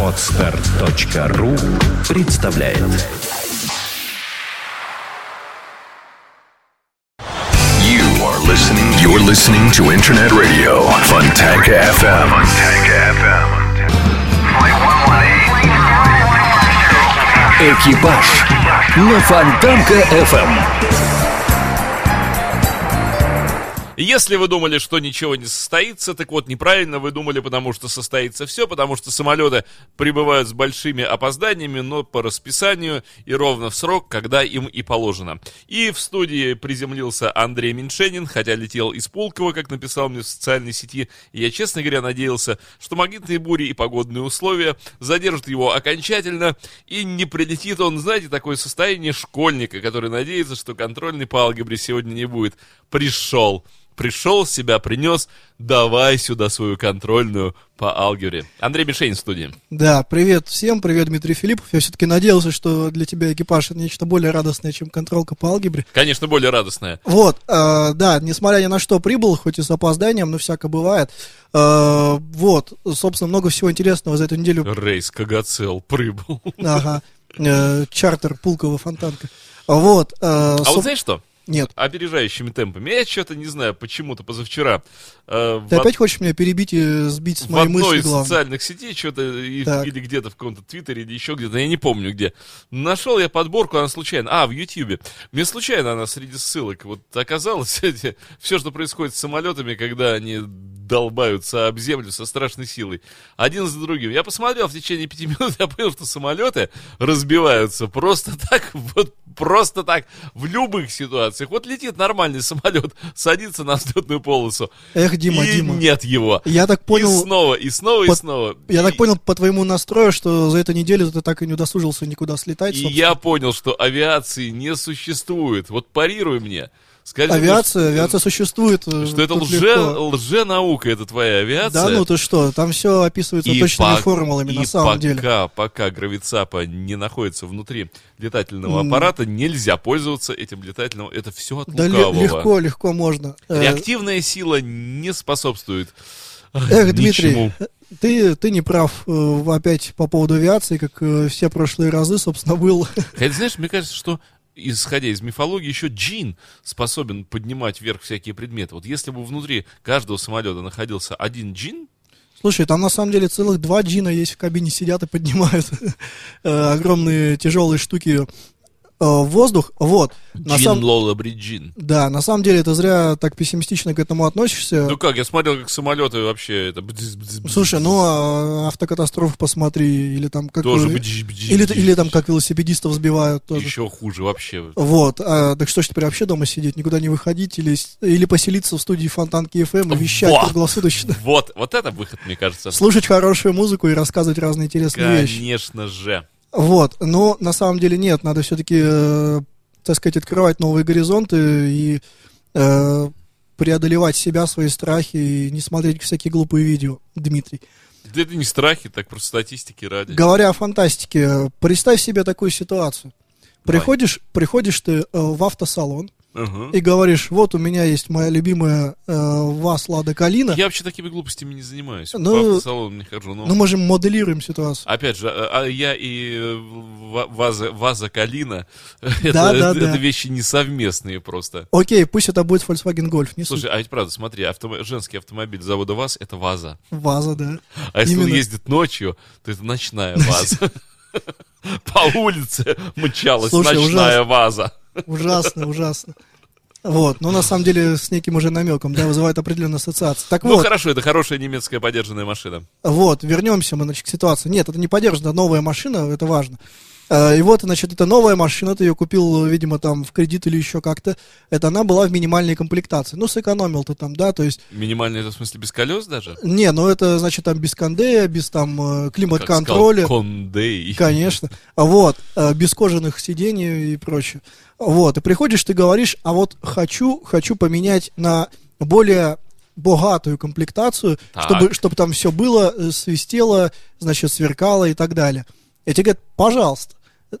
Отстар.ру представляет You are listening. You're listening to Internet Radio FM. Fontanka FM. «Экипаж» на Фонтанка FM. Если вы думали, что ничего не состоится, так вот, неправильно вы думали, потому что состоится все, потому что самолеты прибывают с большими опозданиями, но по расписанию и ровно в срок, когда им и положено. И в студии приземлился Андрей Меньшенин, хотя летел из Пулково, как написал мне в социальной сети, я, честно говоря, надеялся, что магнитные бури и погодные условия задержат его окончательно, и не прилетит он, знаете, такое состояние школьника, который надеется, что контрольный по алгебре сегодня не будет. Пришел пришел, себя принес, давай сюда свою контрольную по алгебре. Андрей Мишень в студии. Да, привет всем, привет Дмитрий Филиппов. Я все-таки надеялся, что для тебя экипаж это нечто более радостное, чем контролка по алгебре. Конечно, более радостное. Вот, э, да, несмотря ни на что прибыл, хоть и с опозданием, но всяко бывает. Э, вот, собственно, много всего интересного за эту неделю. Рейс Кагацел прибыл. Ага, э, чартер Пулково Фонтанка. Вот. Э, а соб... вот знаешь что? Нет. Опережающими темпами. Я что-то не знаю, почему-то позавчера. Э, Ты в... опять хочешь меня перебить и сбить с моей мысли В одной из главной? социальных сетей, что-то, или где-то в каком-то твиттере, или еще где-то, я не помню где. Нашел я подборку, она случайно, а, в ютьюбе. Мне случайно она среди ссылок вот оказалась. Все, что происходит с самолетами, когда они долбаются об землю со страшной силой. Один за другим. Я посмотрел в течение пяти минут, я понял, что самолеты разбиваются просто так, вот просто так, в любых ситуациях. Вот летит нормальный самолет, садится на взлетную полосу. Эх, Дима, и Дима. нет его. Я так понял... И снова, и снова, по... и снова. Я и... так понял по твоему настрою, что за эту неделю ты так и не удосужился никуда слетать. И собственно. я понял, что авиации не существует. Вот парируй мне. Скажи, авиация, что, авиация существует. Что это лже, лже-наука, это твоя авиация. Да, ну ты что, там все описывается и точными по, формулами и на самом пока, деле. Пока, пока гравицапа не находится внутри летательного аппарата, нельзя пользоваться этим летательным. Это все от да лукавого. легко, легко можно. Э, Реактивная сила не способствует Эх, Дмитрий, ты, ты не прав э, опять по поводу авиации, как э, все прошлые разы, собственно, был. Хотя, знаешь, мне кажется, что исходя из мифологии, еще джин способен поднимать вверх всякие предметы. Вот если бы внутри каждого самолета находился один джин, Слушай, там на самом деле целых два джина есть в кабине, сидят и поднимают огромные тяжелые штуки э, воздух. Вот. На Джин сам... Лола Бриджин. Да, на самом деле это зря так пессимистично к этому относишься. Ну как, я смотрел, как самолеты вообще это... Слушай, ну а автокатастрофы посмотри, или там как... Тоже или, или там как велосипедистов сбивают тоже. Еще хуже вообще. Вот, а, так что ж теперь вообще дома сидеть, никуда не выходить, или, или поселиться в студии Фонтанки FM и вещать вот, круглосуточно. Вот, вот это выход, мне кажется. Слушать хорошую музыку и рассказывать разные интересные Конечно вещи. Конечно же. Вот, но на самом деле нет, надо все-таки, э, так сказать, открывать новые горизонты и э, преодолевать себя, свои страхи и не смотреть всякие глупые видео, Дмитрий. Да это не страхи, так просто статистики ради. Говоря о фантастике, представь себе такую ситуацию. Приходишь, приходишь ты э, в автосалон, Угу. и говоришь, вот у меня есть моя любимая э, ВАЗ Лада Калина. Я вообще такими глупостями не занимаюсь. Ну, По не хожу. Но... ну, мы же моделируем ситуацию. Опять же, а, а я и э, ВАЗа, ВАЗа Калина, Да, это, да, это, да. это вещи несовместные просто. Окей, пусть это будет Volkswagen Golf. Не Слушай, а ведь правда, смотри, авто... женский автомобиль завода ВАЗ это ВАЗа. ВАЗа, да. А если Именно. он ездит ночью, то это ночная ВАЗа. По улице мчалась Слушай, ночная. ВАЗа. Ужасно, ужасно. Вот, но на самом деле с неким уже намеком, да, вызывает определенную ассоциацию. Так Ну вот, хорошо, это хорошая немецкая подержанная машина. вот, вернемся мы, значит, к ситуации. Нет, это не поддержана новая машина, это важно. Э, И вот, значит, это новая машина, ты ее купил, видимо, там в кредит или еще как-то. Это она была в минимальной комплектации. Ну, сэкономил ты там, да, то есть... Минимальная, это в смысле без колес даже? Не, ну это, значит, там без кондея, без там э, климат-контроля. Кондей. Конечно. Вот, э, без кожаных сидений и прочее. Вот, и приходишь, ты говоришь, а вот хочу, хочу поменять на более богатую комплектацию, Так. чтобы, чтобы там все было, свистело, значит, сверкало и так далее. И тебе говорят, пожалуйста,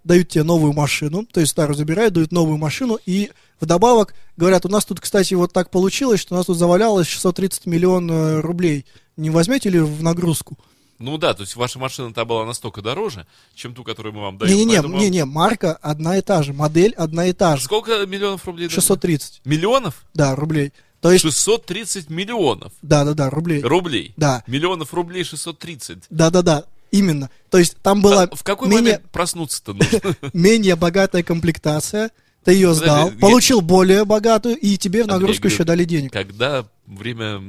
дают тебе новую машину, то есть старую забирают, дают новую машину, и вдобавок говорят, у нас тут, кстати, вот так получилось, что у нас тут завалялось 630 миллионов рублей. Не возьмете ли в нагрузку? Ну да, то есть ваша машина-то была настолько дороже, чем ту, которую мы вам даем. Не-не-не, поэтому- не-не, марка одна и та же, модель одна и та же. Сколько миллионов рублей? дали? 630, Миллионов? да, рублей. То есть, 630 миллионов да-да-да, рублей. рублей. Да. Миллионов рублей 630. Да-да-да, именно. То есть там была А в какой менее, момент проснуться-то нужно? менее богатая комплектация, ты ее Подожди, сдал, получил более богатую, и тебе в нагрузку еще дали денег. Когда время...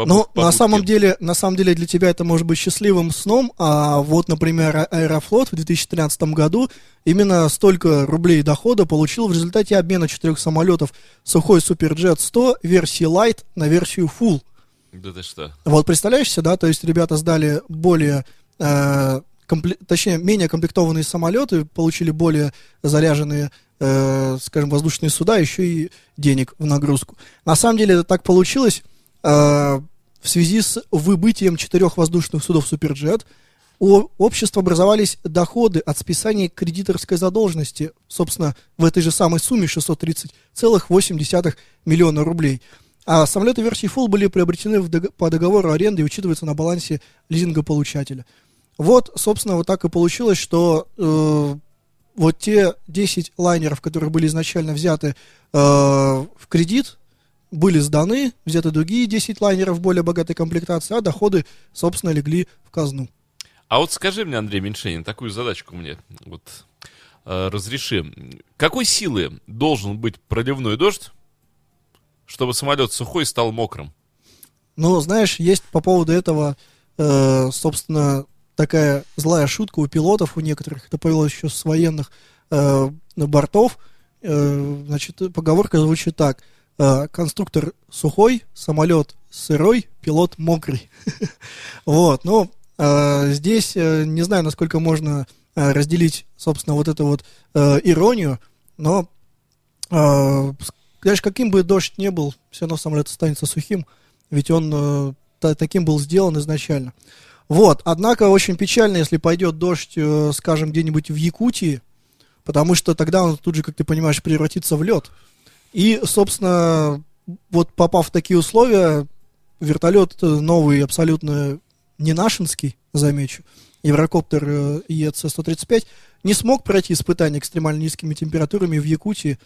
Ну, на самом деле, на самом деле для тебя это может быть счастливым сном, а вот, например, А- Аэрофлот в 2013 году именно столько рублей дохода получил в результате обмена четырех самолетов Сухой Суперджет 100 версии Light на версию Full. Да ты что? Вот представляешь себе, да, то есть ребята сдали более, э, компле- точнее, менее комплектованные самолеты, получили более заряженные, э, скажем, воздушные суда, еще и денег в нагрузку. На самом деле это так получилось э, в связи с выбытием четырех воздушных судов Суперджет. У общества образовались доходы от списания кредиторской задолженности, собственно, в этой же самой сумме 630,8 миллиона рублей. А самолеты версии Full были приобретены дог- по договору аренды и учитываются на балансе лизингополучателя. Вот, собственно, вот так и получилось, что э, вот те 10 лайнеров, которые были изначально взяты э, в кредит, были сданы, взяты другие 10 лайнеров более богатой комплектации, а доходы, собственно, легли в казну. А вот скажи мне, Андрей Меньшенин, такую задачку мне вот э, разреши. Какой силы должен быть проливной дождь, чтобы самолет сухой стал мокрым? Ну, знаешь, есть по поводу этого, э, собственно, такая злая шутка у пилотов, у некоторых, это появилось еще с военных э, бортов. Э, значит, поговорка звучит так. Э, конструктор сухой, самолет сырой, пилот мокрый. Вот, ну, э, здесь э, не знаю, насколько можно э, разделить, собственно, вот эту вот иронию, но, э, конечно, каким бы дождь не был, все равно самолет останется сухим, ведь он э, та- таким был сделан изначально. Вот, однако очень печально, если пойдет дождь, э, скажем, где-нибудь в Якутии, потому что тогда он тут же, как ты понимаешь, превратится в лед. И, собственно, вот попав в такие условия, вертолет э, новый, абсолютно не нашинский, замечу, Еврокоптер э, ЕЦ-135, не смог пройти испытания экстремально низкими температурами в Якутии.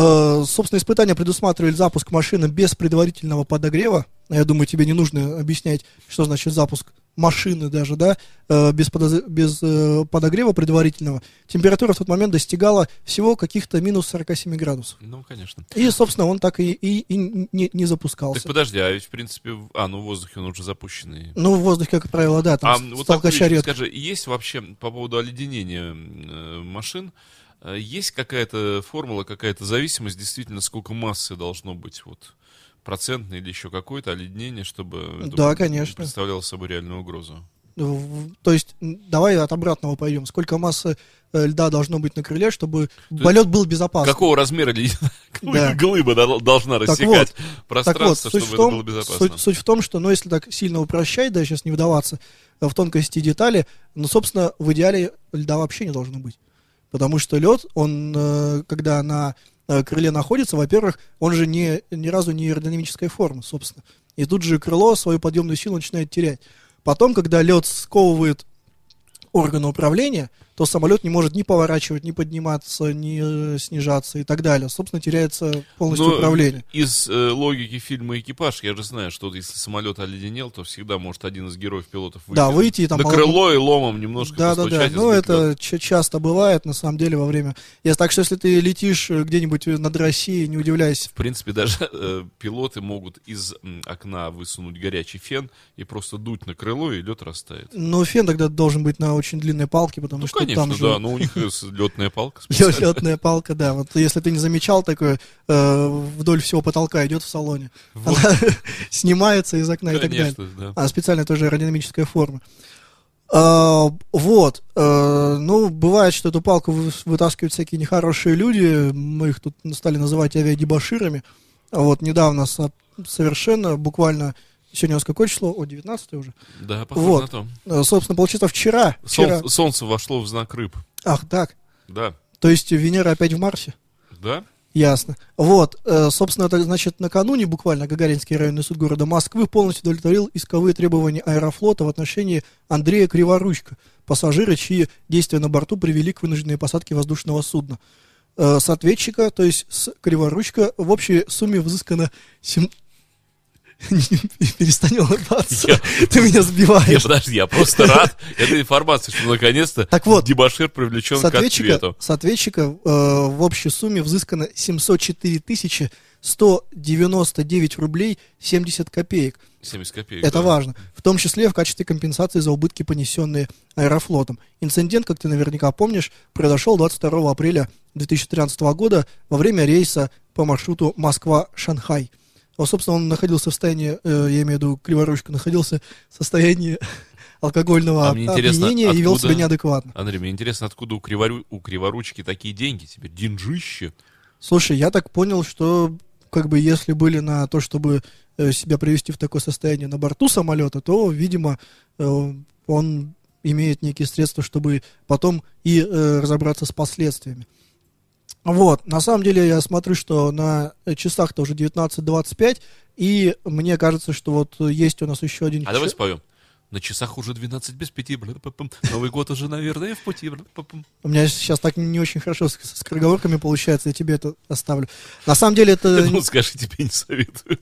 Э, собственно, испытания предусматривали запуск машины без предварительного подогрева. Я думаю, тебе не нужно объяснять, что значит запуск машины даже, да, э, без, подоз- без э, подогрева предварительного. Температура в тот момент достигала всего каких-то минус 47 градусов. Ну, конечно. И, собственно, он так и, и- и не, не Так запускался. подожди, а ведь, в принципе, в- а, ну в воздухе он уже запущенный. Ну, в воздухе, как правило, да, там А вот такую вещь скажи, есть вообще по поводу оледенения машин, есть какая-то формула, какая-то зависимость, действительно, сколько массы должно быть, вот, процентное или еще какое-то оледенение, чтобы Да, конечно. представляло собой реальную угрозу? В- То есть, давай от обратного пойдем. Сколько массы э, льда должно быть на крыле, чтобы полет был безопасным? Какого размера Да. глыба дол- должна Так рассекать вот, Так вот, пространство, чтобы в, это том, было безопасно? суть, суть в том, что, ну, если так сильно упрощать, да, сейчас не вдаваться э, в тонкости детали, ну, собственно, в идеале льда вообще не должно быть. Потому что лед, он, э, когда на э, крыле находится, во-первых, он же не, ни разу не аэродинамической формы, собственно. И тут же крыло свою подъемную силу начинает терять. Потом, когда лед сковывает органы управления, то самолет не может ни поворачивать, ни подниматься, ни э, снижаться и так далее. Собственно, теряется полностью Ну, управление. Из э, логики фильма «Экипаж» я же знаю, что если самолет оледенел, то всегда может один из героев-пилотов выйти, Да, выйти и там на мало- крыло и ломом немножко Да, да, да. постучать. и Ну, это часто бывает, на самом деле, во время... Я, так что, если ты летишь э, где-нибудь над Россией, не удивляйся. В принципе, даже э, пилоты могут из м, окна высунуть горячий фен и просто дуть на крыло, и лед растает. Но фен тогда должен быть на очень длинной палке, потому Ну, что конечно, там же... да, но у них летная палка. Летная палка, да. Вот если ты не замечал, такое э, вдоль всего потолка идет в салоне. Вот. Она снимается из окна и так далее. Да. А специальная тоже аэродинамическая форма. А, вот. э, ну, бывает, что эту палку вы- вытаскивают всякие нехорошие люди. Мы их тут стали называть авиадебаширами. А Вот недавно со- совершенно, буквально Сегодня у нас какое число? О, 19 уже. Да, похоже Вот. на то. Э, Собственно, получается, вчера. вчера... Солнце, солнце вошло в знак рыб. Ах, так. Да. То есть Венера опять в Марсе? Да? Ясно. Вот, э, собственно, это значит, накануне буквально Гагаринский районный суд города Москвы полностью удовлетворил исковые требования Аэрофлота в отношении Андрея Криворучка, пассажира, чьи действия на борту привели к вынужденной посадке воздушного судна. Э, с ответчика, то есть с Криворучка, в общей сумме взыскано... сем- Перестань улыбаться, Я- ты меня сбиваешь. подожди, я просто рад этой информации, что наконец-то Так вот, дебашир привлечен к ответу. с ответчика э, в общей сумме взыскано 704 тысячи 199 рублей 70 копеек. 70 копеек. Это да. важно. В том числе в качестве компенсации за убытки, понесенные аэрофлотом. Инцидент, как ты наверняка помнишь, произошел 22 апреля 2013 года во время рейса по маршруту Москва-Шанхай. Вот, собственно, он находился в состоянии, э, я имею в виду Криворучка, находился в состоянии алкогольного А опьянения и вел себя неадекватно. Андрей, мне интересно, откуда у, кривору- у криворучки такие деньги теперь? Деньжище? Слушай, я так понял, что как бы если были на то, чтобы э, себя привести в такое состояние на борту самолета, то, видимо, э, он имеет некие средства, чтобы потом и э, разобраться с последствиями. Вот, на самом деле я смотрю, что на часах-то уже 19.25, и мне кажется, что вот есть у нас еще один... А давай ча- споем. На часах уже 12 без пяти. бля-па-пам. Новый год уже, наверное, в пути. У меня сейчас так не очень хорошо с, с скороговорками получается, я тебе это оставлю. На самом деле это... Ну, скажи, тебе не советую.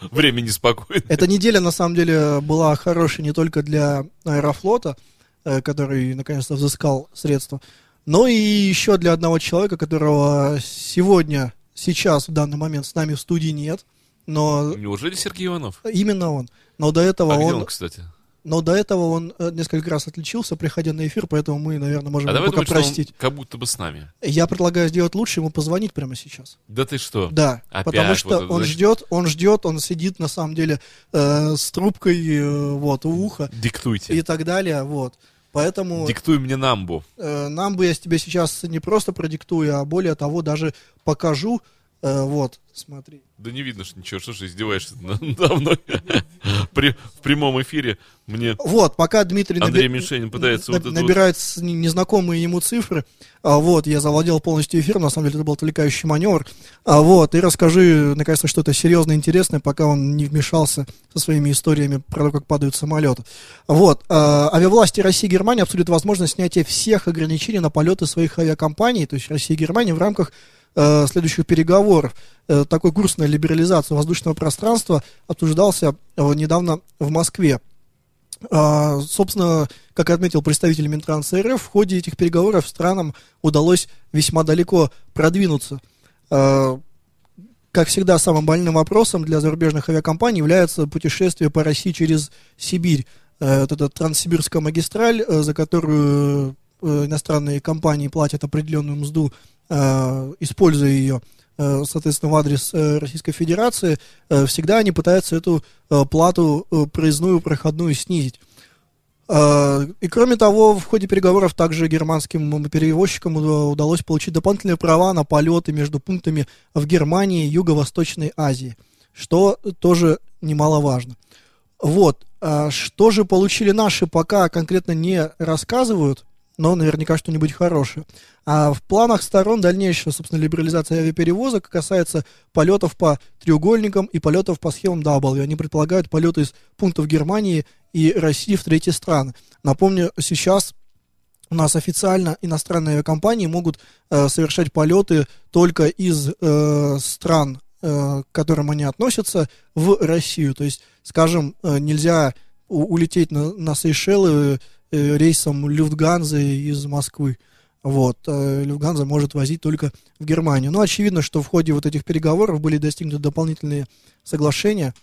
Время неспокойно. Эта неделя, на самом деле, была хорошей не только для Аэрофлота, э, который, наконец-то, взыскал средства, но и еще для одного человека, которого сегодня, сейчас, в данный момент с нами в студии нет, но Неужели Сергей Иванов? именно он. Но до этого А где он, он, кстати? но до этого он э, несколько раз отличился, приходя на эфир, поэтому мы, наверное, можем А его пока думать, что он простить. как будто бы с нами. Я предлагаю сделать лучше, ему позвонить прямо сейчас. Да ты что? Да, Опять потому что вот он значит- ждет, он ждет, он сидит на самом деле э, с трубкой э, вот у уха Диктуйте. и так далее, вот. Поэтому Диктуй мне намбу. э, нам бы я тебе сейчас не просто продиктую, а более того даже покажу. Э, вот, смотри. Да не видно, что ничего, что ж издеваешься надо мной. При- В прямом эфире мне Вот, пока Дмитрий Андрей наби- Мишенин пытается на- вот вот- набирает не- незнакомые ему цифры. А, вот, я завладел полностью эфиром, на самом деле это был отвлекающий маневр. А, вот, и расскажи, наконец-то, что-то серьезное, интересное, пока он не вмешался со своими историями про то, как падают самолеты. Вот, а, авиавласти России и Германии обсудят возможность снятия всех ограничений на полеты своих авиакомпаний, то есть России и Германии в рамках э, следующих переговоров. Э, такой курс на либерализацию воздушного пространства обсуждался э, недавно в Москве. А, собственно, как отметил представитель Минтранса РФ, в ходе этих переговоров странам удалось весьма далеко продвинуться. А, как всегда, самым больным вопросом для зарубежных авиакомпаний является путешествие по России через Сибирь. Э, Вот эта транссибирская магистраль, за которую иностранные компании платят определенную мзду, используя ее, э, соответственно, в адрес э, Российской Федерации, э, всегда они пытаются эту э, плату э, проездную, проходную снизить. Э, И кроме того, в ходе переговоров также германским перевозчикам уда- удалось получить дополнительные права на полеты между пунктами в Германии и Юго-Восточной Азии, что тоже немаловажно. Вот, а что же получили наши, пока конкретно не рассказывают, но наверняка что-нибудь хорошее. А в планах сторон дальнейшая, собственно, либерализация авиаперевозок касается полетов по треугольникам и полетов по схемам W. Они предполагают полеты из пунктов Германии и России в третьи страны. Напомню, сейчас у нас официально иностранные авиакомпании могут э, совершать полеты только из э, стран, э, к которым они относятся, в Россию. То есть, скажем, э, нельзя улететь на, на Сейшелы рейсом Люфтганзы из Москвы. Вот, э, Люфтганза может возить только в Германию. Но очевидно, что в ходе вот этих переговоров были достигнуты дополнительные соглашения.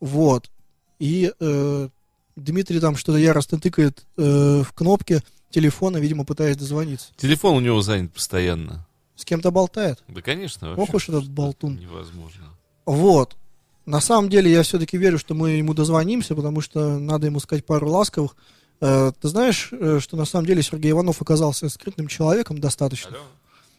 Вот. И э, Дмитрий там что-то яростно тыкает э, в кнопки телефона, видимо, пытаясь дозвониться. Телефон у него занят постоянно. С кем-то болтает. Да, конечно. Ох уж этот болтун. Невозможно. Вот. На самом деле, я все-таки верю, что мы ему дозвонимся, потому что надо ему сказать пару ласковых. Э, ты знаешь, э, что на самом деле Сергей Иванов оказался скрытным человеком достаточно?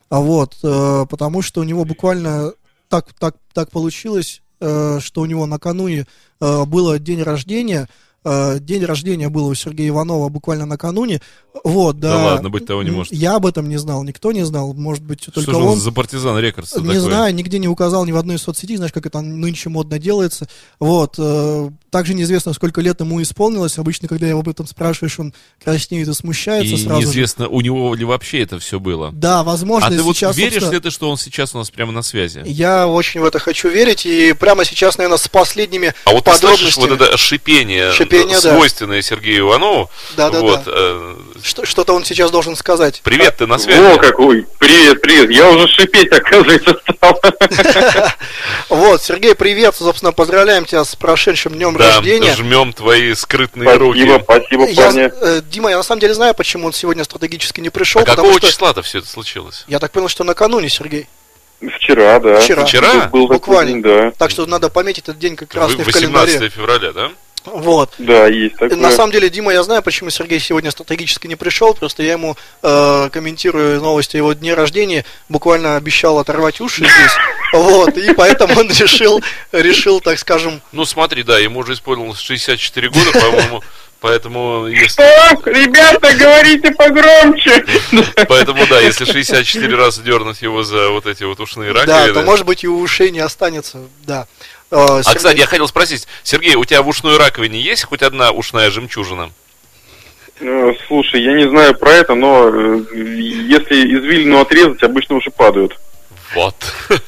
А вот, э, потому что у него буквально так, так, так получилось, что у него накануне было день рождения. День рождения был у Сергея Иванова буквально накануне. Вот, да. Да ладно, быть того не может. Я об этом не знал, никто не знал. Может быть, Что только же он. он за партизан рекордс Не знаю, нигде не указал ни в одной из соцсетей, знаешь, как это нынче модно делается. Вот. э, Также неизвестно, сколько лет ему исполнилось. Обычно, когда его об этом спрашиваешь, он краснеет и смущается И сразу же. неизвестно, у него ли вообще это все было. Да, возможно, а ты вот сейчас, веришь собственно, ли ты, что он сейчас у нас прямо на связи? Я очень в это хочу верить, и прямо сейчас, наверное, с последними А вот ты слышишь вот это шипение, Шипение, э, да. свойственное Сергею Иванову? Да-да-да. Вот, э, Что- Что-то он сейчас должен сказать. привет, ты на О, связи? какой! Привет, привет! Я уже шипеть, оказывается, стал. Вот, Сергей, привет, собственно, поздравляем тебя с прошедшим днем Да, рождения. жмем твои скрытные Спасибо, руки. спасибо, Я, парни. э, Дима, я на самом деле знаю, почему он сегодня стратегически не пришел, А какого числа-то все это случилось? я так понял, что накануне, Сергей. Вчера, да. Вчера. Вчера? Был Буквально. день, да. Так что надо пометить этот день как Вы- красный в 18 календаре. февраля, да? Вот. Да, есть такое. На самом деле, Дима, я знаю, почему Сергей сегодня стратегически не пришел. Просто я ему, э, комментируя новости о его дне рождения, буквально обещал оторвать уши здесь. Вот, и поэтому он решил, решил, так скажем, Ну смотри, да, ему уже исполнилось 64 года, по-моему, поэтому если... Что? Ребята, говорите погромче! Поэтому, да, если 64 раза дернуть его за вот эти вот ушные да, раковины... то может быть и у ушей не останется, да. Э, А, Сергей- кстати, я хотел спросить, Сергей, у тебя в ушной раковине есть хоть одна ушная жемчужина? Э, Слушай, я не знаю про это, но э, если извилину отрезать, обычно уже падают. Вот.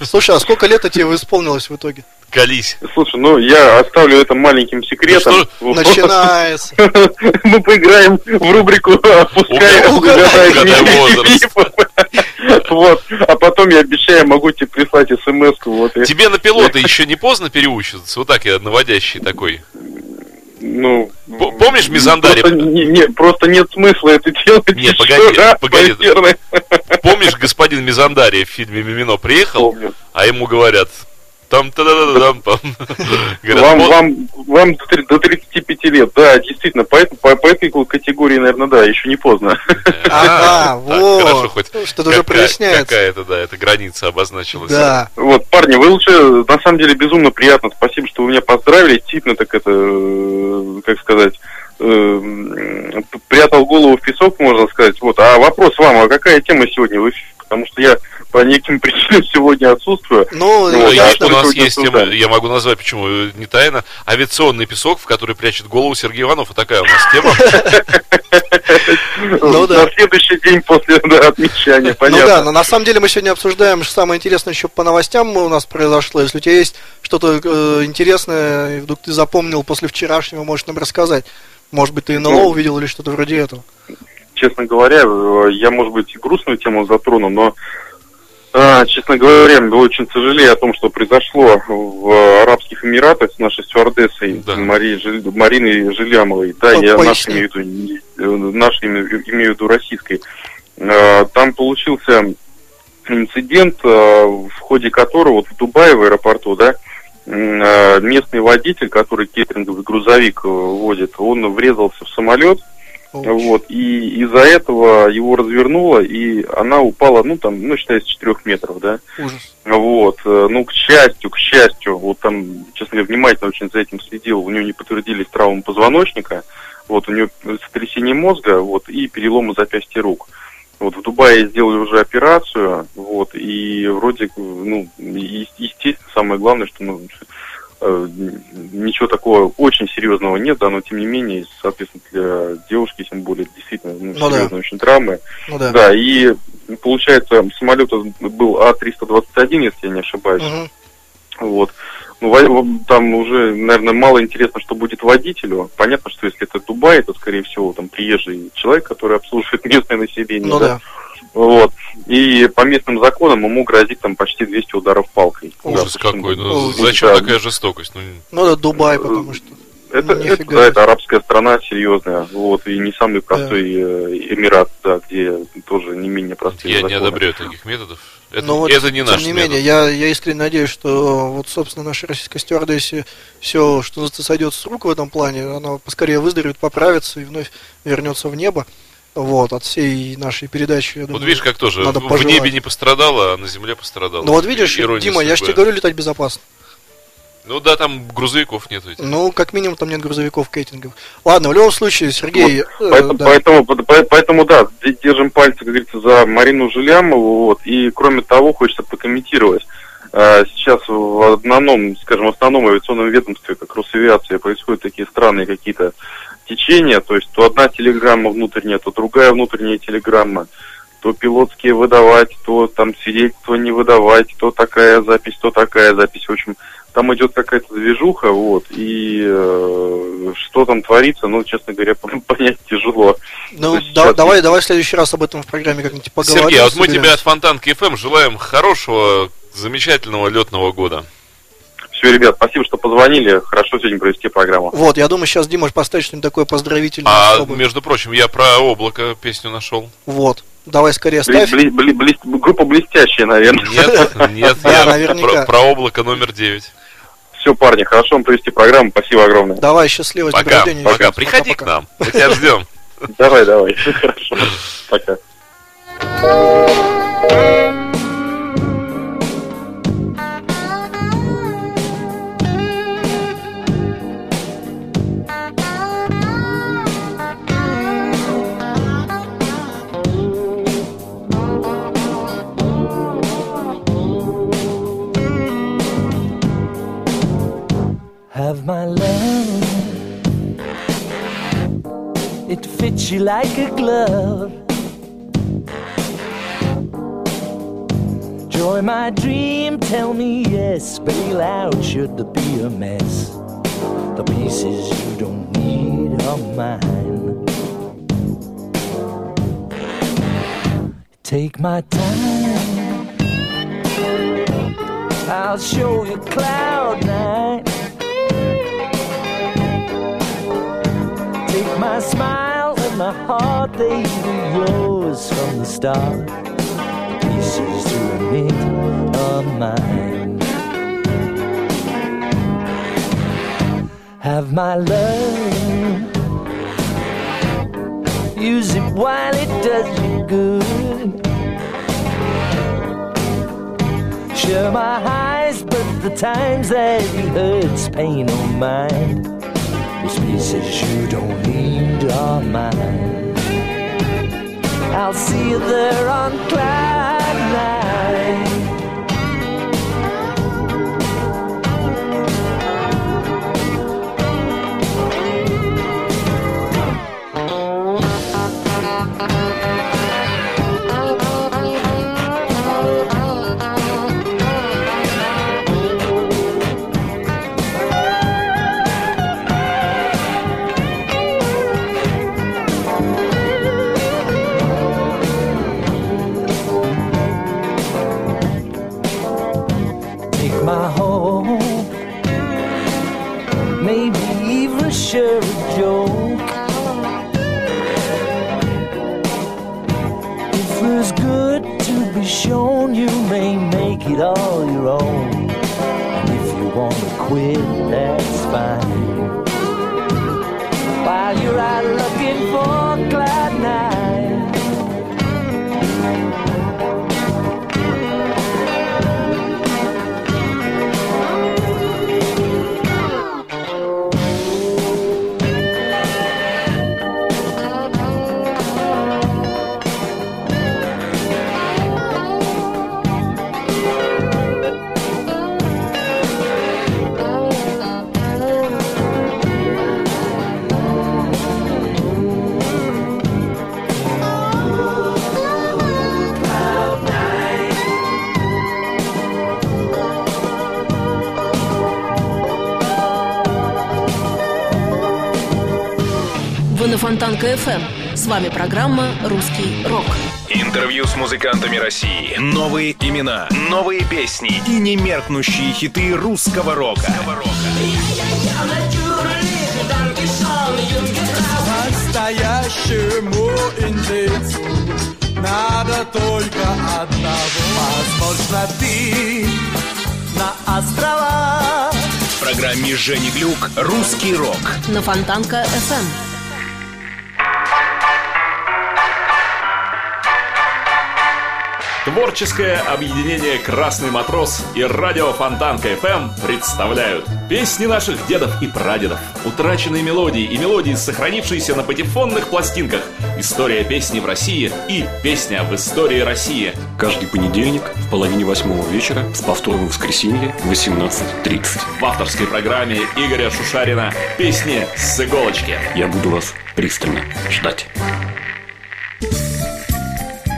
Слушай, а сколько лет тебе исполнилось в итоге? Колись. Слушай, ну я оставлю это маленьким секретом. Ну что? Вот. Начинается. Мы поиграем в рубрику «Опускай, Угадай-. Вот. А потом я обещаю, могу тебе прислать смс вот. Тебе на пилота еще не поздно переучиться? Вот так я наводящий такой. Ну, П- помнишь Мизандари? Просто, не, не, просто нет смысла это делать. Не, еще погоди, раз, погоди. наверное. Помнишь, господин Мизандария в фильме «Мимино» приехал, Помню. а ему говорят... Там та да да там там Вам, вам, вам до три- до 35 лет, да, действительно, по, этой- по, по этой категории, наверное, да, еще не поздно. Ага, вот. Хорошо, хоть Что-то уже какая- проясняется. Какая-то, да, эта граница обозначилась. Да. Вот, парни, вы лучше, на самом деле, безумно приятно, спасибо, что вы меня поздравили, действительно, так это, э, как сказать, э, м, прятал голову в песок, можно сказать. Вот, а вопрос вам, а какая тема сегодня в эфире? Потому что я по неким причинам сегодня отсутствую. Ну, Ну, Ну, я что у нас есть тема, обсуждали? я могу назвать, почему э, не тайна, авиационный песок, в который прячет голову Сергей Иванов. Вот такая у нас тема. Ну да. На следующий день после да, отмечания, Ну понятно. да, но на самом деле мы сегодня обсуждаем что самое интересное еще по новостям у нас произошло. Если у тебя есть что-то э, интересное, и вдруг ты запомнил после вчерашнего, можешь нам рассказать. Может быть, ты НЛО Ну. увидел или что-то вроде этого. честно говоря, э, я, может быть, и грустную тему затрону, но, честно говоря, очень сожалею о том, что произошло в Арабских Эмиратах с нашей стюардессой Да. Марией Мариной Жилямовой. Да, По- я поясни. нашей имею в виду, не- э, нашей имею, в виду российской. Э, Там получился инцидент, э, в ходе которого вот в Дубае, в аэропорту, да, местный водитель, который кейтеринговый грузовик э, водит, он врезался в самолет, вот, и из-за этого его развернуло, и она упала, ну, там, ну, считай, с 4 метров, да. Ужас. Вот, э, ну, к счастью, к счастью, вот там, честно говоря, внимательно очень за этим следил, у него не подтвердились травмы позвоночника, вот, у него сотрясение мозга, вот, и переломы запястья рук. Вот, в Дубае сделали уже операцию, вот, и вроде, ну, естественно, самое главное, что, ну, ничего такого очень серьезного нет, да, но тем не менее, соответственно, для девушки, тем более, действительно, ну, Ну да. серьезные очень травмы. Ну да. Да, и получается, самолет был А-321, если я не ошибаюсь. Мгм. Вот. Ну, там уже, наверное, мало интересно, что будет водителю. Понятно, что если это Дубай, то, скорее всего, там приезжий человек, который обслуживает местное население. Ну да. Вот. И по местным законам ему грозит там почти 200 ударов палкой. Ужас Да, какой. Ну, зачем Да. такая жестокость? Ну, Ну да, Дубай, потому что. Это, Ну, это, да, это арабская страна серьезная, вот, и не самый простой э, Эмират, да, где тоже не менее простые я не законы. одобряю таких методов. Это, Но вот, это не тем наш не метод. менее, я, я искренне надеюсь, что вот, собственно, наша российская стюардессе все, что сойдет с рук в этом плане, она поскорее выздоровеет, поправится и вновь вернется в небо. Вот, от всей нашей передачи, я Вот думаю, видишь, как тоже надо в пожелать. небе не пострадало, а на земле пострадало. Ну вот видишь, Ирония Дима, я же судьбы. тебе говорю летать безопасно. Ну да, там грузовиков нету. этих. Ну, как минимум, там нет грузовиков, кейтингов. Ладно, в любом случае, Сергей... э, Поэтому, да. поэтому, по- поэтому, да, держим пальцы, как говорится, за Марину Жилямову. Вот, и кроме того, хочется прокомментировать. Э, Сейчас в одном, скажем, основном авиационном ведомстве, как Росавиация, происходят такие странные какие-то течения. То есть то одна телеграмма внутренняя, то другая внутренняя телеграмма. То пилотские выдавать, то там свидетельства не выдавать, то такая запись, то такая запись. В общем, там идет какая-то движуха, вот, и э, что там творится, ну, честно говоря, понять тяжело. Ну, да- сейчас- давай, давай в следующий раз об этом в программе как-нибудь поговорим. Сергей, а вот мы тебе от Фонтанки ФМ желаем хорошего, замечательного летного года. Все, ребят, спасибо, что позвонили. Хорошо сегодня провести программу. Вот, я думаю, сейчас Дима поставит что-нибудь такое поздравительное. А, чтобы- между прочим, я про облако песню нашел. Вот. Давай скорее Бли- ставь. бли- бли- бли- группа блестящая, наверное. Нет, нет, Да, я наверняка. про, про облако номер 9. Все, парни, хорошо вам провести программу. Спасибо огромное. Давай, счастливо Пока, пока. Раз. Приходи к нам. Мы тебя ждем. Давай, давай. Хорошо. Пока. Have my love. It fits you like a glove. Joy, my dream, tell me yes. Bail out should there be a mess. The pieces you don't need are mine. Take my time. I'll show you cloud nine. My heart, they were yours from the start. Pieces to admit are mine. Have my love. Use it while it does you good. Share my highs, but the times that it hurts, pain or mind. Those pieces you don't need are mine. I'll see you there on cloud even share a joke. If there's good to be shown, you may make it all your own. And if you wanna quit, that's fine. While you're out looking for cloud. Фонтанка FM. С вами программа «Русский рок». Интервью с музыкантами России. Новые имена, новые песни и немеркнущие хиты русского рока. Настоящему индейцу надо только одного. Возможно, ты на острова В программе Жени Глюк «Русский рок». На Фонтанка Творческое объединение «Красный матрос» и радио Фонтанка FM представляют песни наших дедов и прадедов, утраченные мелодии и мелодии, сохранившиеся на патефонных пластинках, история песни в России и песня в истории России. Каждый понедельник в половине восьмого вечера с повтором в воскресенье в 18.30. В авторской программе Игоря Шушарина «Песни с иголочки». Я буду вас пристально ждать.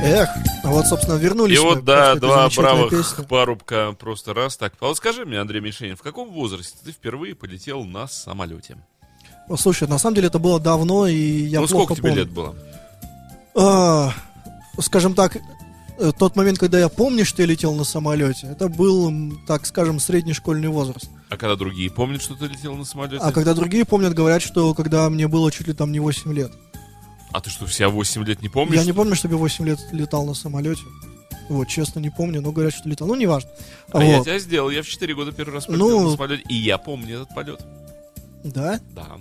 Эх, а вот, собственно, вернулись И мы вот, да, два бравых песни. парубка просто раз так. А вот скажи мне, Андрей Мишенин, в каком возрасте ты впервые полетел на самолете? Ну, Слушай, на самом деле это было давно, и я ну, сколько тебе помню. лет было? А, скажем так, э, тот момент, когда я помню, что я летел на самолете, это был, так скажем, средний школьный возраст. А когда другие помнят, что ты летел на самолете? А когда другие помнят, говорят, что когда мне было чуть ли там не 8 лет. А ты что, вся 8 лет не помнишь? Я не помню, чтобы я 8 лет летал на самолете. Вот, честно, не помню, но говорят, что летал. Ну, неважно. А я Вот. тебя сделал. Я в 4 года первый раз полетел Ну- на самолете. И я помню этот полет. Да? Да.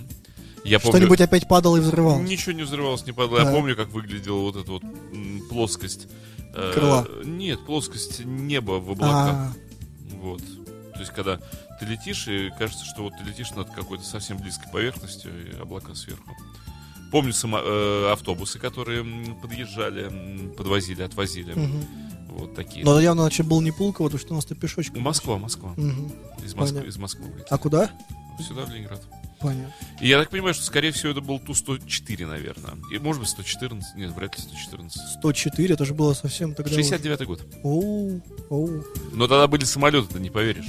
Я помню... Что-нибудь опять падало и взрывалось. Ничего не взрывалось, не падало. Я Да. помню, как выглядела вот эта вот плоскость. э, Крыла. Нет, плоскость неба в облаках. А, Вот. То есть, когда ты летишь, и кажется, что вот ты летишь над какой-то совсем близкой поверхностью, и облака сверху. Помню само- э, автобусы, которые подъезжали, подвозили, отвозили. мгм. Вот такие. Но явно, значит, был не Пулково, потому что у нас-то пешочком. Москва, Москва. Мгм. Из Москвы, Понятно. из Москвы улетел. А куда? Сюда, в Ленинград. Понятно. И я так понимаю, что, скорее всего, это был Ту-104, наверное. И, может быть, 114. Нет, вряд ли 114. 104, это же было совсем тогда... 69 год. Оу, оу. Но тогда были самолеты, ты не поверишь.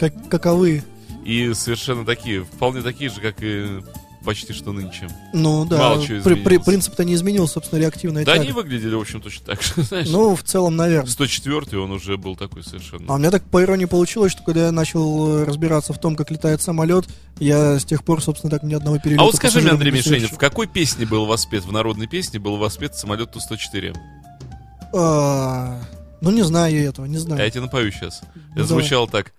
Как, каковы? И совершенно такие, вполне такие же, как и почти что нынче. Ну да, Мало чего при- при- принцип-то не изменился, собственно, реактивная Да, тяга. они выглядели, в общем, точно так же, знаешь. Ну, в целом, наверное. 104 он уже был такой совершенно. А у меня так по иронии получилось, что когда я начал э, разбираться в том, как летает самолет, я с тех пор, собственно, так ни одного перелета А вот скажи мне, Андрей совершил. в какой песне был воспет, в народной песне был воспет самолет Ту-104? А, Ну, не знаю я этого, не А знаю. я тебе напою сейчас. Ну, Это звучало так.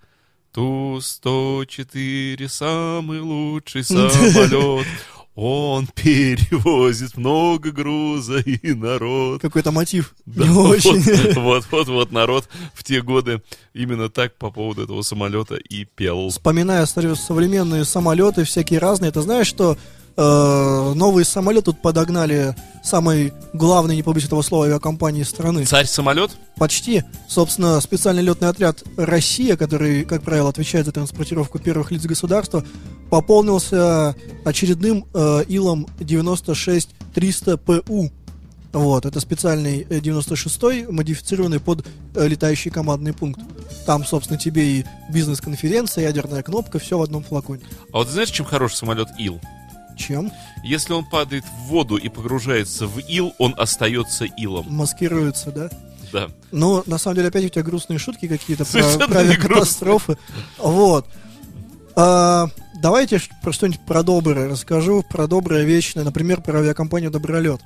Ту-104 самый лучший самолет. Он перевозит много груза и народ. Какой-то мотив. Да, не очень. Вот, вот, вот народ в те годы именно так по поводу этого самолета и пел. Вспоминая современные самолеты, всякие разные, ты знаешь, что э, новый самолет тут подогнали самой главной, не побоюсь этого слова, авиакомпании страны. Царь самолет? Почти. Собственно, специальный летный отряд «Россия», который, как правило, отвечает за транспортировку первых лиц государства, пополнился очередным э, Илом 96-300 ПУ. Вот, это специальный э, 96-й, модифицированный под э, летающий командный пункт. Там, собственно, тебе и бизнес-конференция, ядерная кнопка, все в одном флаконе. А вот знаешь, чем хорош самолет Ил? Чем? Если он падает в воду и погружается в ил, он остается илом. Маскируется, да? Да. Ну, на самом деле, опять у тебя грустные шутки какие-то про, авиакатастрофы. Вот. А, давайте про что-нибудь про доброе расскажу. Про доброе вечное. Например, про авиакомпанию «Добролет»,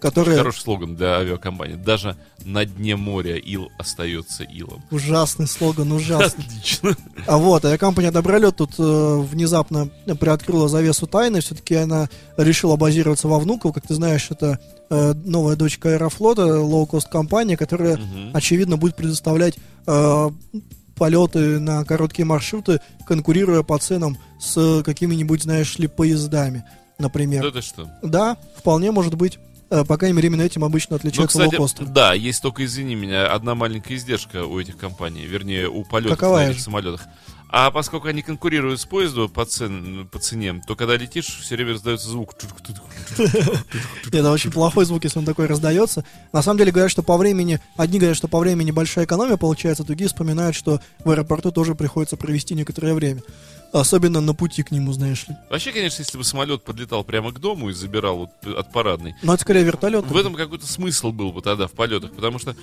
которая... Хороший слоган для авиакомпании. Даже на дне моря ил остается илом. Ужасный слоган, ужасный. Отлично. А вот, авиакомпания «Добролет» тут э, внезапно приоткрыла завесу тайны. Все-таки она решила базироваться во Внуково. Как ты знаешь, это э, новая дочка Аэрофлота, лоу-кост компания, которая Мгм. очевидно, будет предоставлять э, полеты на короткие маршруты, конкурируя по ценам с какими-нибудь, знаешь ли, поездами, например. Да ты что? Да, вполне может быть. Э, по крайней мере, именно этим обычно Ну, отличаются кстати, да, есть только, извини меня, одна маленькая издержка у этих компаний, вернее, у полетов Какова на этих самолетах. А поскольку они конкурируют с поездом по, цен, по цене, то когда летишь, все время раздается звук. Это очень плохой звук, если он такой раздается. На самом деле говорят, что по времени, одни говорят, что по времени большая экономия получается, другие вспоминают, что в аэропорту тоже приходится провести некоторое время. Особенно на пути к нему, знаешь ли. Вообще, конечно, если бы самолет подлетал прямо к дому и забирал вот от парадной, Но это скорее вертолет. в этом какой-то смысл был бы тогда в полетах, потому что,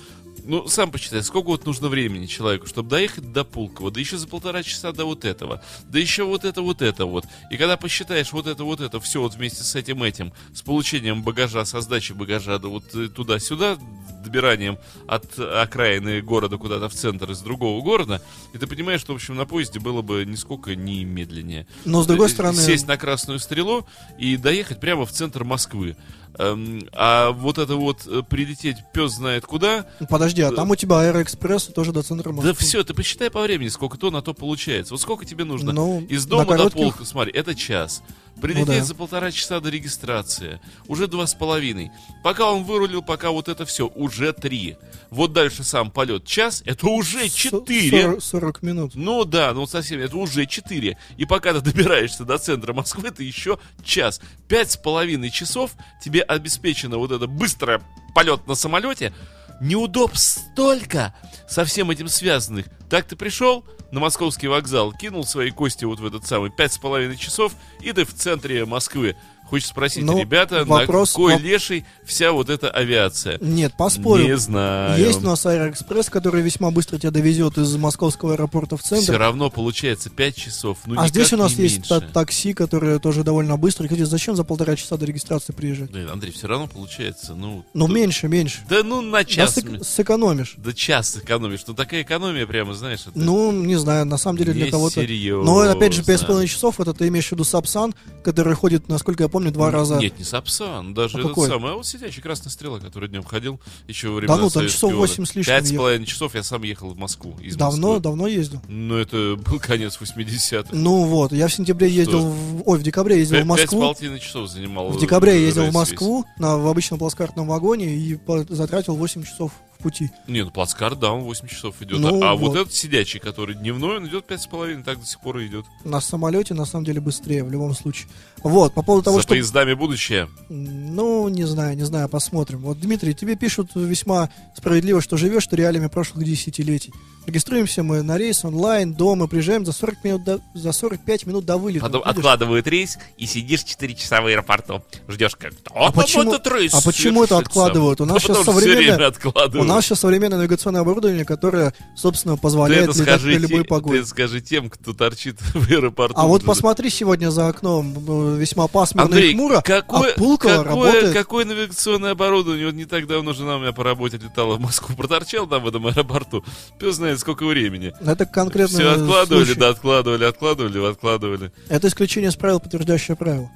ну, сам посчитай, сколько вот нужно времени человеку, чтобы доехать до Пулково, да еще за полтора часа до вот этого, да еще вот это, вот это вот. И когда посчитаешь вот это, вот это, все вот вместе с этим этим, с получением багажа, со сдачей багажа, да вот э, туда-сюда добиранием от окраины города куда-то в центр из другого города, и ты понимаешь, что, в общем, на поезде было бы нисколько не медленнее. Но, с другой Э, стороны- Сесть на Красную Стрелу и доехать прямо в центр Москвы. Эм, А вот это вот э, прилететь пес знает куда, Подожди, а там у тебя Аэроэкспресс тоже до центра Москвы. да все, ты посчитай по времени, сколько то на то получается. Вот сколько тебе нужно? Ну, Из дома до коротких- полка, смотри, это час. Прилететь Ну да. за полтора часа до регистрации. Уже два с половиной. Пока он вырулил, пока вот это все, уже три. Вот дальше сам полет. Час, это уже четыре. 40, 40 минут. Ну да, ну совсем, это уже 4. И пока ты добираешься до центра Москвы, это еще час. Пять с половиной часов тебе обеспечено вот это быстрый полет на самолете. Неудобств столько со всем этим связанных. Так ты пришел на московский вокзал, кинул свои кости вот в этот самый пять с половиной часов, и ты в центре Москвы. Хочешь спросить, Ну, ребята, вопрос- на какой воп- леший вся вот эта авиация? Нет, поспорю. Не знаю. Есть у нас Аэроэкспресс, который весьма быстро тебя довезет из московского аэропорта в центр. Все равно получается 5 часов. Ну, а здесь у нас есть та- такси, которое тоже довольно быстро. Кстати, зачем за полтора часа до регистрации приезжать? Да, Андрей, все равно получается, ну... Ну, тут- меньше, меньше. Да ну на Да час. сэк- м- сэкономишь. Да час экономишь. Ну такая экономия прямо, знаешь, это... Ну, не знаю, на самом деле для кого-то... Несерьезно. Но опять же, 5,5 часов, это ты имеешь в виду Сапсан, который ходит, насколько я помню, два раза. Нет, не Сапсан, даже А этот какой? самый, а вот сидячий Красная Стрела, который днем ходил, еще во времена ну, там часов восемь с лишним Пять с половиной часов я сам ехал в Москву из Давно, Москвы. давно ездил. Ну, это был конец 80-х. Ну вот, я в сентябре ездил, в... ой, в декабре ездил в Пять пять с Москву. половиной часов занимал. В декабре я э, ездил в Москву на, в обычном плацкартном вагоне и по- затратил 8 часов пути. Не, ну плацкарт, да, он 8 часов идет. Ну, а а вот. вот. этот сидячий, который дневной, он идет пять с половиной, так до сих пор и идет. На самолете, на самом деле, быстрее в любом случае. Вот, по поводу того, За что... поездами будущее. Ну, не знаю, не знаю, посмотрим. Вот, Дмитрий, тебе пишут весьма справедливо, что живешь ты реалиями прошлых десятилетий. Регистрируемся мы на рейс онлайн, дома, приезжаем за 40 минут до, за 45 минут до вылета. Потом Видишь? откладывают рейс и сидишь 4 часа в аэропорту. Ждешь как А почему, а почему это откладывают? У нас сейчас современное, у нас сейчас современное навигационное оборудование, которое, собственно, позволяет летать скажи, при любой погоде. ты скажи тем, кто торчит в аэропорту. А вот Да. посмотри сегодня за окном э, весьма пасмурно Андрей, и хмуро, какое, а Пулково какое, работает. какое навигационное оборудование? Вот не так давно жена у меня по работе летала в Москву, проторчал там в этом аэропорту. Пес знает, сколько времени. Это конкретно Все откладывали, случай. да, откладывали, откладывали, откладывали. Это исключение из правил, подтверждающее правило.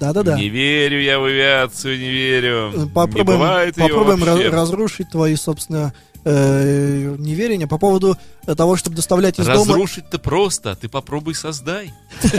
Да-да-да. Не верю я в авиацию, не верю. не Попробуем, ее попробуем вообще. разрушить твои, собственно, э, неверия по поводу э, того, чтобы доставлять из дома. Разрушить-то просто, ты попробуй создай.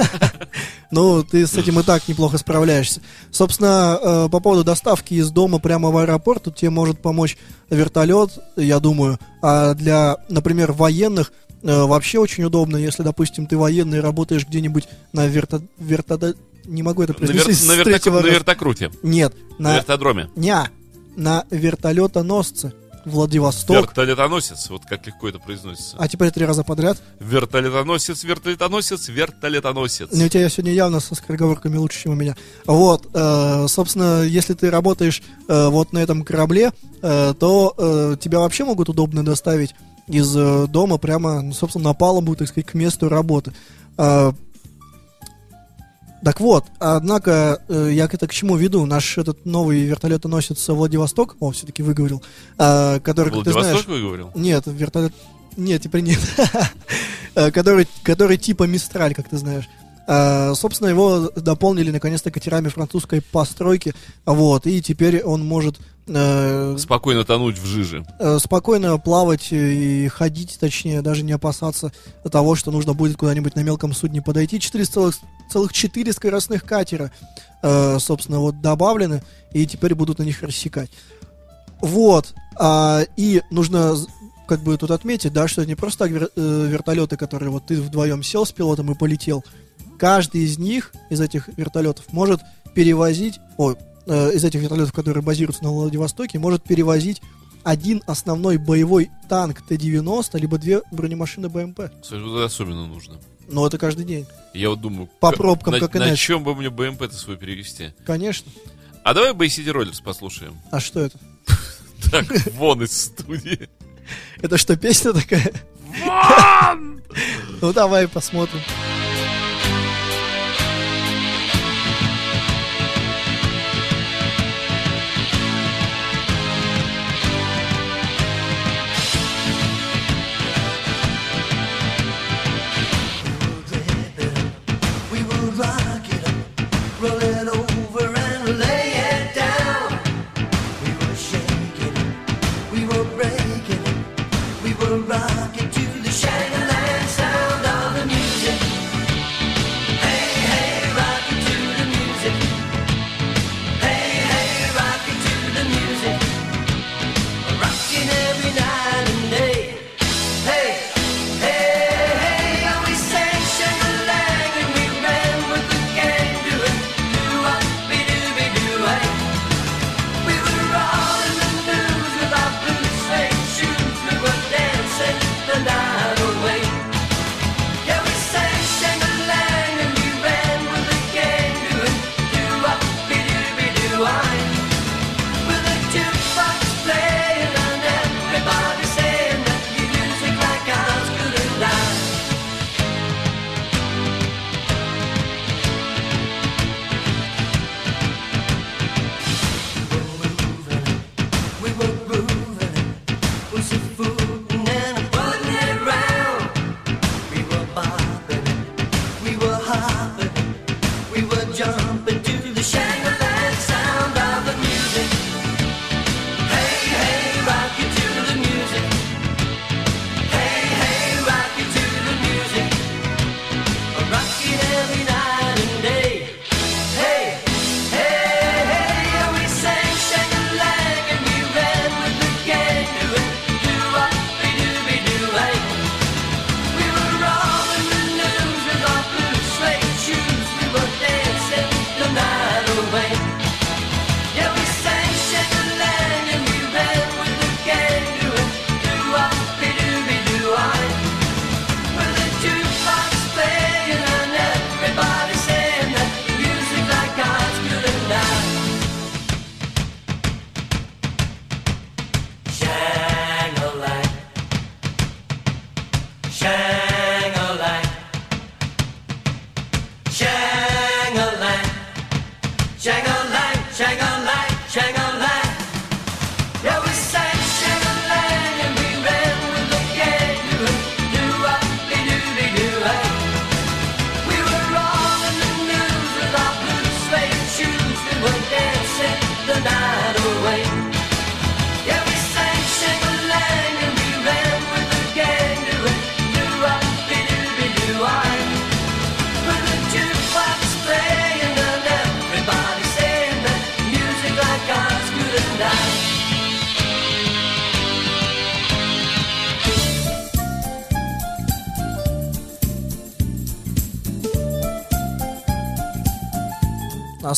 Ну, ты с этим и так неплохо справляешься. Собственно, э, по поводу доставки из дома прямо в аэропорт, тут тебе может помочь вертолет, я думаю. А для, например, военных вообще очень удобно, если, допустим, ты военный, работаешь где-нибудь на верто... верто- Не могу это На, вер- произнести на с вертоку- третьего на вертокруте. Нет, На на... вертодроме. Ня, на вертолетоносце Владивосток. Вертолетоносец, вот как легко это произносится. А теперь три раза подряд. Вертолетоносец, вертолетоносец, вертолетоносец. Ну, у тебя сегодня явно со скороговорками лучше, чем у меня. Вот, э, собственно, если ты работаешь э, вот на этом корабле, э, то э, тебя вообще могут удобно доставить из э, дома прямо, ну, собственно, на палубу, так сказать, к месту работы. Э, так вот, однако, э, я это к чему веду? Наш этот новый вертолетоносец Владивосток, о, все-таки выговорил, э, который, как ты Владивосток знаешь... выговорил? Нет, вертолет... Нет, теперь нет. Э, который, который типа Мистраль, как ты знаешь. Э, Собственно, его дополнили наконец-то катерами французской постройки. Вот, и теперь он может э, Спокойно тонуть в жиже. э, спокойно плавать и ходить, точнее, даже не опасаться того, что нужно будет куда-нибудь на мелком судне подойти. 4 целых, целых 4 скоростных катера, э, собственно, вот добавлены, и теперь будут на них рассекать. Вот, а, и нужно как бы тут отметить, да, что это не просто так вер- э, вертолеты, которые вот ты вдвоем сел с пилотом и полетел. Каждый из них, из этих вертолетов, может перевозить, ой, э, из этих вертолетов, которые базируются на Владивостоке, может перевозить один основной боевой танк Т-90, либо две бронемашины БМП. Вот это особенно нужно. Но это каждый день. Я вот думаю, По пробкам, на, как на иначе. чем бы мне БМП-то свой перевести? Конечно. А давай City Rollers послушаем. А что это? Так, вон из студии. Это что, песня такая? Ну давай посмотрим.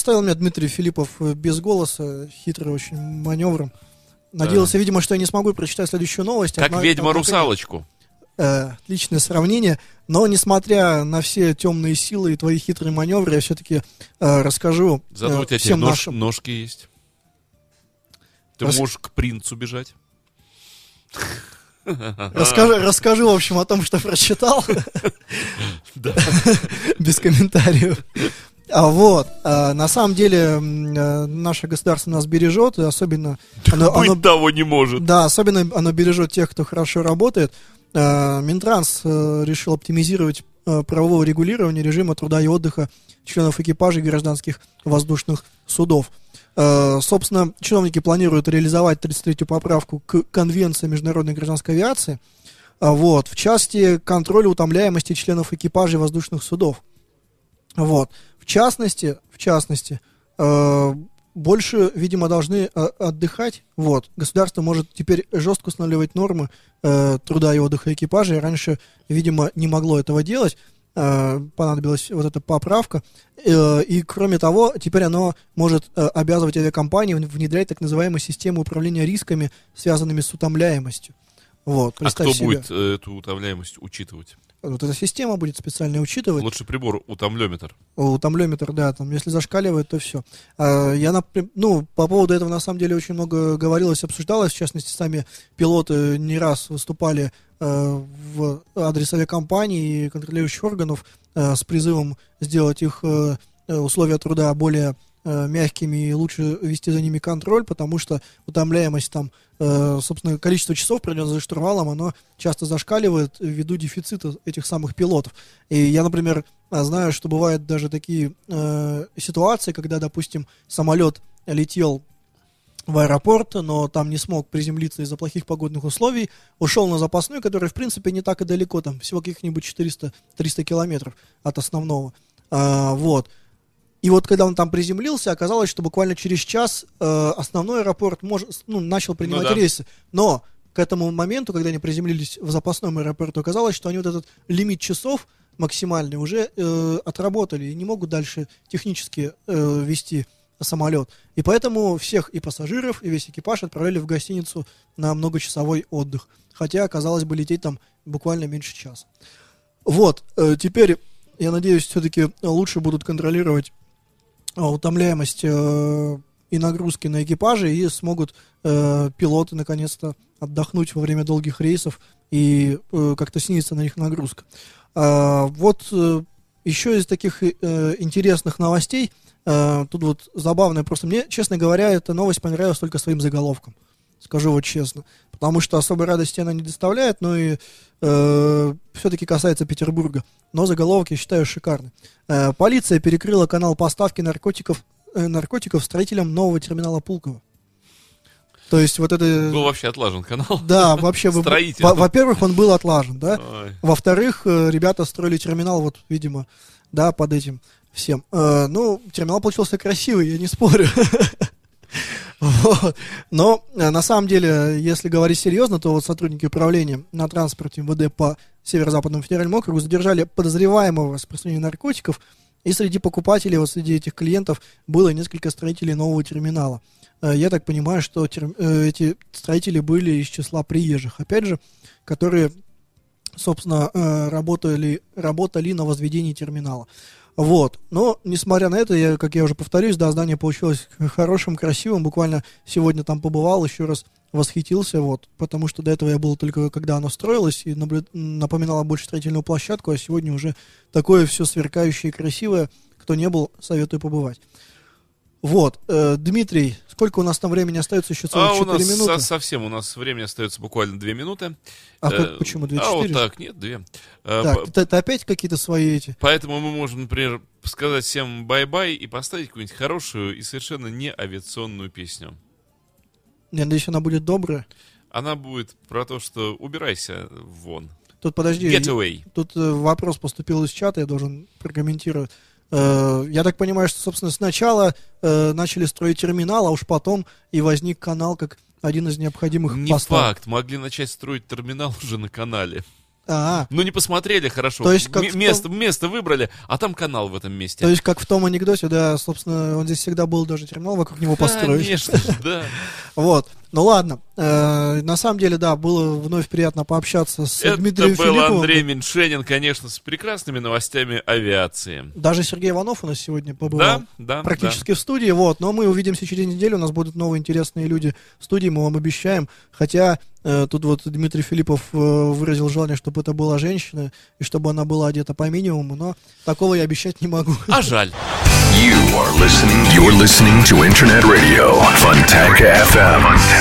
Оставил меня Дмитрий Филиппов э, без голоса, хитрый очень маневром. Надеялся, видимо, что я не смогу прочитать следующую новость. Как Однако- ведьма однако русалочку. э, отличное сравнение. Но несмотря на все темные силы и твои хитрые маневры, я все-таки расскажу Зато э, у тебя теперь всем нож- нашим. ножки есть. Ты Рас- можешь к принцу бежать. Расскажи, расскажу, в общем, о том, что прочитал. Без комментариев. А вот, а, на самом деле, э, наше государство нас бережет, и особенно... Оно, оно- того не может. да, особенно оно бережет тех, кто хорошо работает. Э, Минтранс э, решил оптимизировать э, правового регулирования режима труда и отдыха членов экипажей гражданских воздушных судов. Э, Собственно, чиновники планируют реализовать 33-ю поправку к Конвенции международной гражданской авиации, а, вот, в части контроля утомляемости членов экипажей воздушных судов. Вот. В частности, в частности, э, больше, видимо, должны э, отдыхать. Вот. Государство может теперь жестко устанавливать нормы э, труда и отдыха экипажей. Раньше, видимо, не могло этого делать. Э, понадобилась вот эта поправка. Э, и, кроме того, теперь оно может э, обязывать авиакомпании внедрять так называемую систему управления рисками, связанными с утомляемостью. Вот, А кто себе. будет э, эту утомляемость учитывать? Вот эта система будет специально учитывать. Лучший прибор утомлеметр. Утомлеметр, да, там, если зашкаливает, то все. я, напри- ну, по поводу этого, на самом деле, очень много говорилось, обсуждалось, в частности, сами пилоты не раз выступали э, в адрес авиакомпаний и контролирующих органов э, с призывом сделать их э, э, условия труда более э, мягкими и лучше вести за ними контроль, потому что утомляемость там, э, собственно, количество часов, проведенных за штурвалом, оно часто зашкаливает ввиду дефицита этих самых пилотов. И я, например, а, знаю, что бывают даже такие э, ситуации, когда, допустим, самолет летел в аэропорт, но там не смог приземлиться из-за плохих погодных условий, ушел на запасной, который, в принципе, не так и далеко, там всего каких-нибудь 400-300 километров от основного. А, вот. И вот когда он там приземлился, оказалось, что буквально через час э, основной аэропорт мож, ну, начал принимать да. рейсы. Но к этому моменту, когда они приземлились в запасном аэропорту, оказалось, что они вот этот лимит часов максимальный уже э, отработали и не могут дальше технически э, вести самолет. И поэтому всех и пассажиров, и весь экипаж отправляли в гостиницу на многочасовой отдых. Хотя, казалось бы, лететь там буквально меньше часа. Вот, э, теперь, я надеюсь, все-таки лучше будут контролировать утомляемость э, и нагрузки на экипаже, и смогут э, пилоты наконец-то отдохнуть во время долгих рейсов и э, как-то снизится на них нагрузка. А, вот э, еще из таких э, интересных новостей, э, тут вот забавное, просто мне, честно говоря, эта новость понравилась только своим заголовком. Скажу вот честно. Потому что особой радости она не доставляет, но и э, все-таки касается Петербурга. Но заголовок я считаю шикарный. Э, полиция перекрыла канал поставки наркотиков, э, наркотиков строителям нового терминала Пулково. То есть вот это... Был вообще отлажен канал. Да, вообще, Строитель. во- во-первых, он был отлажен, да? Во-вторых, э, ребята строили терминал, вот, видимо, да, под этим всем. Э, ну, терминал получился красивый, я не спорю. Вот. Но э, на самом деле, если говорить серьезно, то вот сотрудники управления на транспорте МВД по Северо-Западному федеральному округу задержали подозреваемого в распространении наркотиков, и среди покупателей, вот среди этих клиентов, было несколько строителей нового терминала. Э, Я так понимаю, что терм- э, эти строители были из числа приезжих, опять же, которые собственно, работали, работали на возведении терминала. Вот. Но, несмотря на это, я, как я уже повторюсь, да, здание получилось хорошим, красивым. Буквально сегодня там побывал, еще раз восхитился, вот, потому что до этого я был только когда оно строилось и наблю- напоминало больше строительную площадку, а сегодня уже такое все сверкающее и красивое. Кто не был, советую побывать. Вот, э, Дмитрий, сколько у нас там времени остается? Еще целых А у 4 нас минуты. со- совсем, у нас времени остается буквально 2 минуты. А Э, как- почему две, А вот так, нет, 2. Так, это, это опять какие-то свои эти? Поэтому мы можем, например, сказать всем bye-bye и поставить какую-нибудь хорошую и совершенно не авиационную песню. Я надеюсь, она будет добрая. Она будет про то, что убирайся вон. Тут подожди. Get away. Тут э, вопрос поступил из чата, я должен прокомментировать. Э, я так понимаю, что, собственно, сначала э, начали строить терминал, а уж потом и возник канал как один из необходимых Не поставок. факт, могли начать строить терминал уже на канале. А, Ну, не посмотрели хорошо. То есть как М- в том- место, место выбрали, а там канал в этом месте. то есть как в том анекдоте, да, собственно, он здесь всегда был, даже терминал вокруг него построить. Конечно, да. Вот. Ну ладно. Э, на самом деле, да, было вновь приятно пообщаться с Это Дмитрием был Филипповым. Андрей Меньшенин, конечно, с прекрасными новостями авиации. Даже Сергей Иванов у нас сегодня побывал. Да, да, Практически в студии, вот. Но мы увидимся через неделю, у нас будут новые интересные люди в студии, мы вам обещаем. Хотя э, тут вот Дмитрий Филиппов э, выразил желание, чтобы это была женщина, и чтобы она была одета по минимуму, но такого я обещать не могу. А жаль. You are listening. You're listening to Internet Radio. Fontanka FM.